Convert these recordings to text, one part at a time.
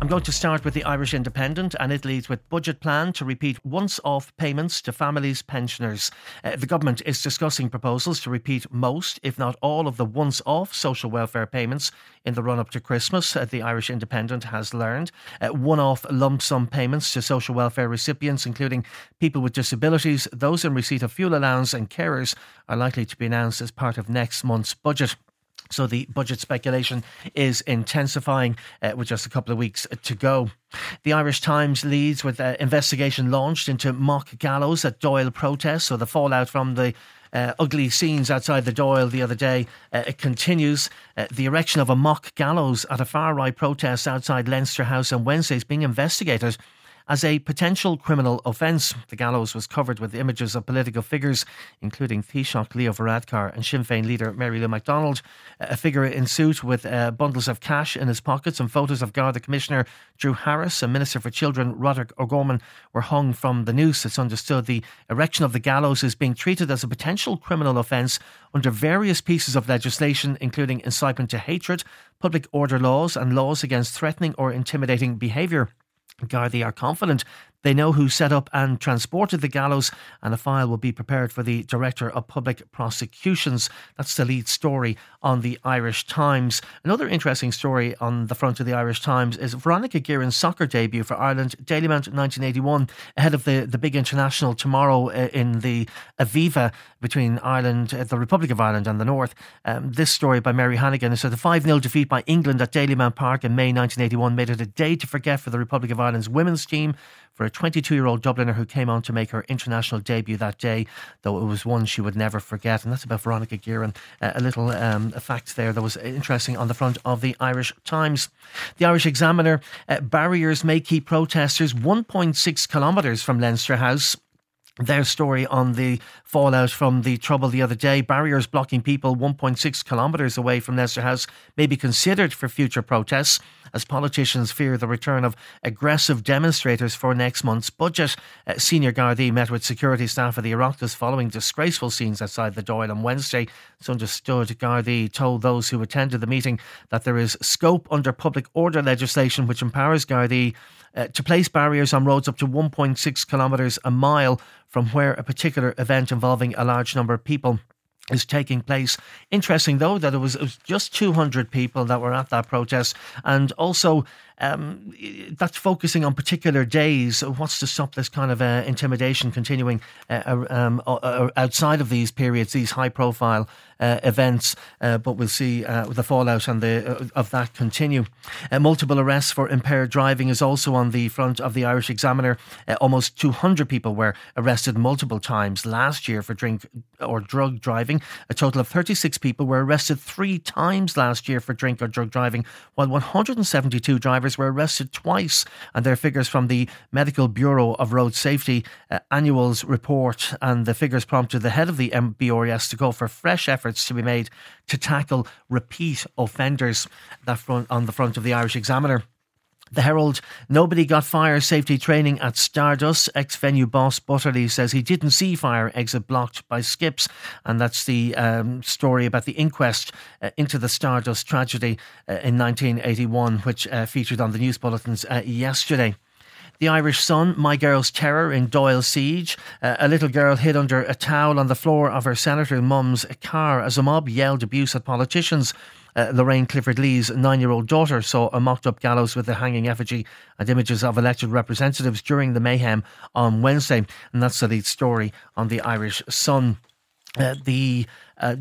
I'm going to start with the Irish Independent, and it leads with budget plan to repeat once off payments to families' pensioners. Uh, the government is discussing proposals to repeat most, if not all, of the once off social welfare payments in the run up to Christmas. Uh, the Irish Independent has learned uh, one off lump sum payments to social welfare recipients, including people with disabilities, those in receipt of fuel allowance, and carers, are likely to be announced as part of next month's budget. So the budget speculation is intensifying uh, with just a couple of weeks to go. The Irish Times leads with an investigation launched into mock gallows at Dáil protests. So the fallout from the uh, ugly scenes outside the Dáil the other day. Uh, it continues. Uh, the erection of a mock gallows at a far right protest outside Leinster House on Wednesday is being investigated as a potential criminal offence. The gallows was covered with images of political figures, including Taoiseach Leo Varadkar and Sinn Féin leader Mary Lou McDonald. A figure in suit with uh, bundles of cash in his pockets and photos of Garda Commissioner Drew Harris and Minister for Children Roderick O'Gorman were hung from the noose. It's understood the erection of the gallows is being treated as a potential criminal offence under various pieces of legislation, including incitement to hatred, public order laws, and laws against threatening or intimidating behaviour. Gardaí are confident they know who set up and transported the gallows, and a file will be prepared for the Director of Public Prosecutions. That's the lead story on the Irish Times. Another interesting story on the front of the Irish Times is Veronica Guerin's soccer debut for Ireland, Dalymount 1981, ahead of the, the big international tomorrow uh, in the Aviva between Ireland, uh, the Republic of Ireland, and the North. Um, this story by Mary Hannigan is so the 5 0 defeat by England at Dalymount Park in May 1981 made it a day to forget for the Republic of Ireland's women's team for a 22 year old Dubliner who came on to make her international debut that day, though it was one she would never forget. And that's about Veronica Guerin. Uh, a little um, fact there that was interesting on the front of the Irish Times. The Irish Examiner uh, barriers may keep protesters 1.6 kilometres from Leinster House their story on the fallout from the trouble the other day. Barriers blocking people 1.6 kilometres away from Leinster House may be considered for future protests as politicians fear the return of aggressive demonstrators for next month's budget. Uh, senior Gardaí met with security staff at the Oireachtas following disgraceful scenes outside the Dáil on Wednesday. It's understood Gardaí told those who attended the meeting that there is scope under public order legislation which empowers Gardaí uh, to place barriers on roads up to 1.6 kilometres a mile from where a particular event involving a large number of people is taking place. Interesting, though, that it was, it was just 200 people that were at that protest, and also um, that's focusing on particular days. What's to stop this kind of uh, intimidation continuing uh, uh um, outside of these periods, these high profile uh, events? Uh, but we'll see uh, the fallout and the, of that continue. multiple arrests for impaired driving is also on the front of the Irish Examiner. almost 200 people were arrested multiple times last year for drink or drug driving. A total of 36 people were arrested three times last year for drink or drug driving, while 172 drivers drivers were arrested twice, and their figures from the Medical Bureau of Road Safety uh, annuals report. And the figures prompted the head of the MBRS to call for fresh efforts to be made to tackle repeat offenders. That front on the front of the Irish Examiner. The Herald, nobody got fire safety training at Stardust. Ex venue boss Butterly says he didn't see fire exit blocked by skips. And that's the um, story about the inquest uh, into the Stardust tragedy uh, in 1981, which uh, featured on the news bulletins uh, yesterday. The Irish Sun, My Girl's Terror in Dáil Siege. Uh, a little girl hid under a towel on the floor of her senator mum's car as a mob yelled abuse at politicians. Uh, Lorraine Clifford Lee's nine year old daughter saw a mocked up gallows with a hanging effigy and images of elected representatives during the mayhem on Wednesday. And that's the lead story on the Irish Sun. Uh, the uh,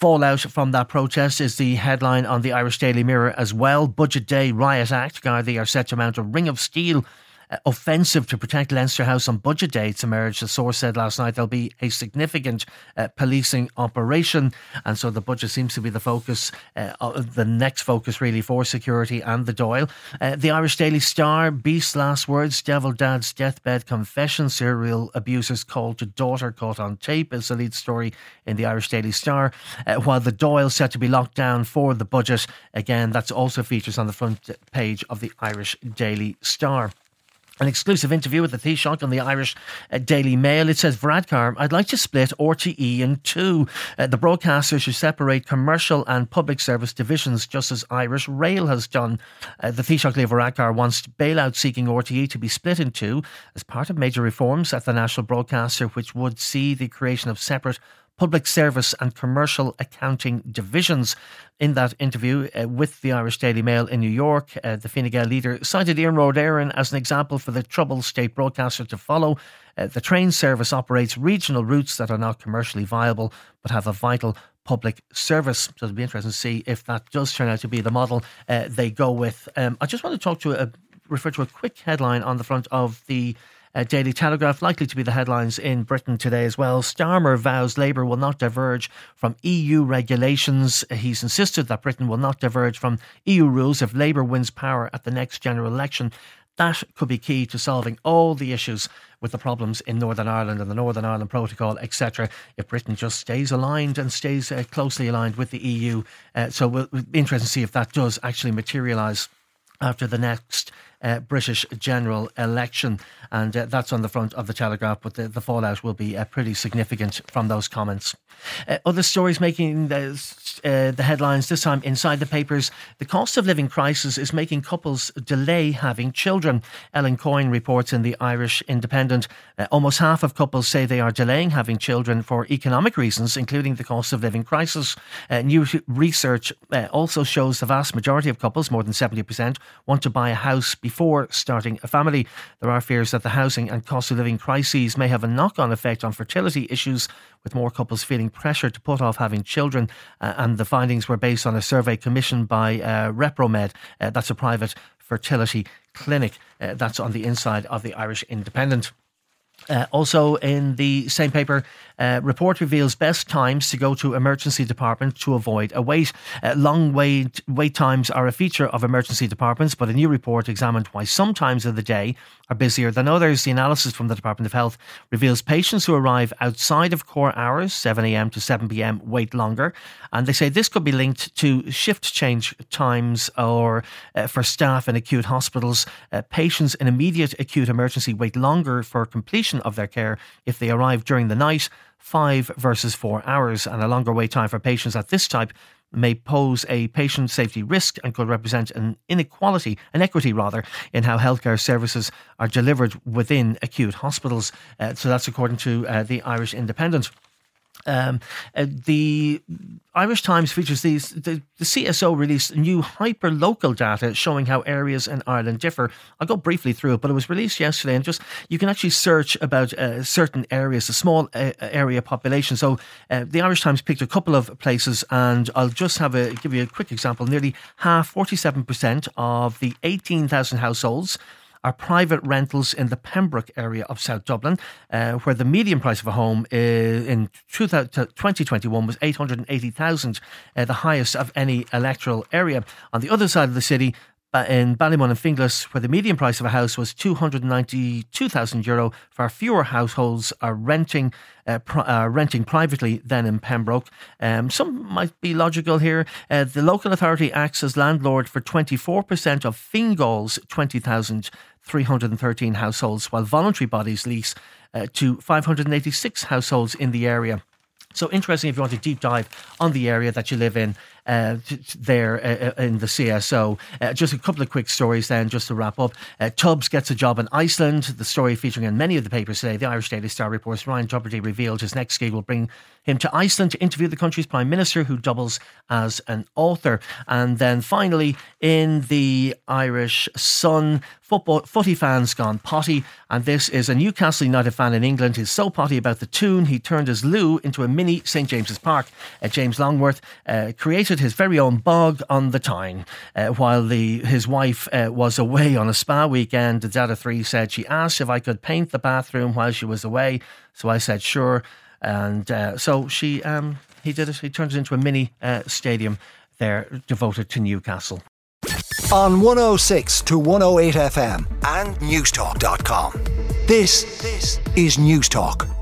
Fallout from that protest is the headline on the Irish Daily Mirror as well. Budget Day Riot Act. Gardaí are set to mount a ring of steel offensive to protect Leinster House on budget dates emerged. The source said last night there'll be a significant uh, policing operation, and so the budget seems to be the focus, uh, the next focus really for security and the Dáil. Uh, the Irish Daily Star, Beast's last words, Devil Dad's deathbed confession, serial abusers called to daughter caught on tape is the lead story in the Irish Daily Star. Uh, while the Dáil set to be locked down for the budget, again, that's also features on the front page of the Irish Daily Star. An exclusive interview with the Taoiseach on the Irish uh, Daily Mail. It says, Varadkar, I'd like to split RTE in two. Uh, the broadcaster should separate commercial and public service divisions, just as Irish Rail has done. Uh, the Taoiseach Leo Varadkar wants bailout seeking RTE to be split in two as part of major reforms at the national broadcaster, which would see the creation of separate public service and commercial accounting divisions. In that interview uh, with the Irish Daily Mail in New York, uh, the Fine Gael leader cited Iarnród Éireann as an example for the troubled state broadcaster to follow. Uh, the train service operates regional routes that are not commercially viable but have a vital public service. So it'll be interesting to see if that does turn out to be the model uh, they go with. Um, I just want to talk to a, refer to a quick headline on the front of the uh, Daily Telegraph, likely to be the headlines in Britain today as well. Starmer vows Labour will not diverge from EU regulations. He's insisted that Britain will not diverge from EU rules if Labour wins power at the next general election. That could be key to solving all the issues with the problems in Northern Ireland and the Northern Ireland Protocol, etc. If Britain just stays aligned and stays uh, closely aligned with the EU, uh, so we'll, we'll be interested to see if that does actually materialise after the next uh, British general election. And uh, that's on the front of the Telegraph, but the, the fallout will be uh, pretty significant from those comments. Uh, other stories making the, uh, the headlines this time inside the papers. The cost of living crisis is making couples delay having children. Ellen Coyne reports in the Irish Independent. Uh, almost half of couples say they are delaying having children for economic reasons, including the cost of living crisis. new research also shows the vast majority of couples, more than 70%, want to buy a house before starting a family. There are fears that the housing and cost of living crises may have a knock on effect on fertility issues, with more couples feeling pressure to put off having children. Uh, and the findings were based on a survey commissioned by uh, Repromed, uh, that's a private fertility clinic uh, that's on the inside of the Irish Independent. Uh, also, in the same paper, uh, report reveals best times to go to emergency department to avoid a wait. Uh, long wait wait times are a feature of emergency departments, but a new report examined why some times of the day are busier than others. The analysis from the Department of Health reveals patients who arrive outside of core hours, 7 a.m. to 7 p.m., wait longer, and they say this could be linked to shift change times or uh, for staff in acute hospitals. Uh, patients in immediate acute emergency wait longer for completion of their care if they arrive during the night five versus four hours, and a longer wait time for patients at this type may pose a patient safety risk and could represent an inequality, an equity rather, in how healthcare services are delivered within acute hospitals. Uh, so that's according to uh, the Irish Independent. Um, uh, the Irish Times features these. The, the CSO released new hyper local data showing how areas in Ireland differ. I'll go briefly through it, but it was released yesterday, and just you can actually search about uh, certain areas, a small uh, area population. So uh, the Irish Times picked a couple of places, and I'll just have a give you a quick example. Nearly half, forty-seven percent of the eighteen thousand households are private rentals in the Pembroke area of South Dublin, uh, where the median price of a home in 2021 was 880,000, uh, the highest of any electoral area. On the other side of the city, in Ballymun and Finglas, where the median price of a house was 292,000 euro, far fewer households are renting uh, uh, renting privately than in Pembroke. Um, some might be logical here. Uh, the local authority acts as landlord for 24% of Fingal's 20,313 households, while voluntary bodies lease uh, to 586 households in the area. So interesting if you want to deep dive on the area that you live in uh, there uh, uh, in the CSO. Uh, just a couple of quick stories then, just to wrap up. Uh, Tubbs gets a job in Iceland. The story featuring in many of the papers today. The Irish Daily Star reports Ryan Tubridy revealed his next gig will bring him to Iceland to interview the country's Prime Minister, who doubles as an author. And then finally, in the Irish Sun, football footy fans gone potty. And this is a Newcastle United fan in England. He's so potty about the tune, he turned his loo into a mini St James's Park. James Longworth uh, his very own bog on the Tyne. Uh, while the his wife uh, was away on a spa weekend, the Data 3 said she asked if I could paint the bathroom while she was away. So I said, sure. And uh, so she, um, he did it. He turned it into a mini uh, stadium there devoted to Newcastle. On 106 to 108 FM and Newstalk.com. This, this is Newstalk.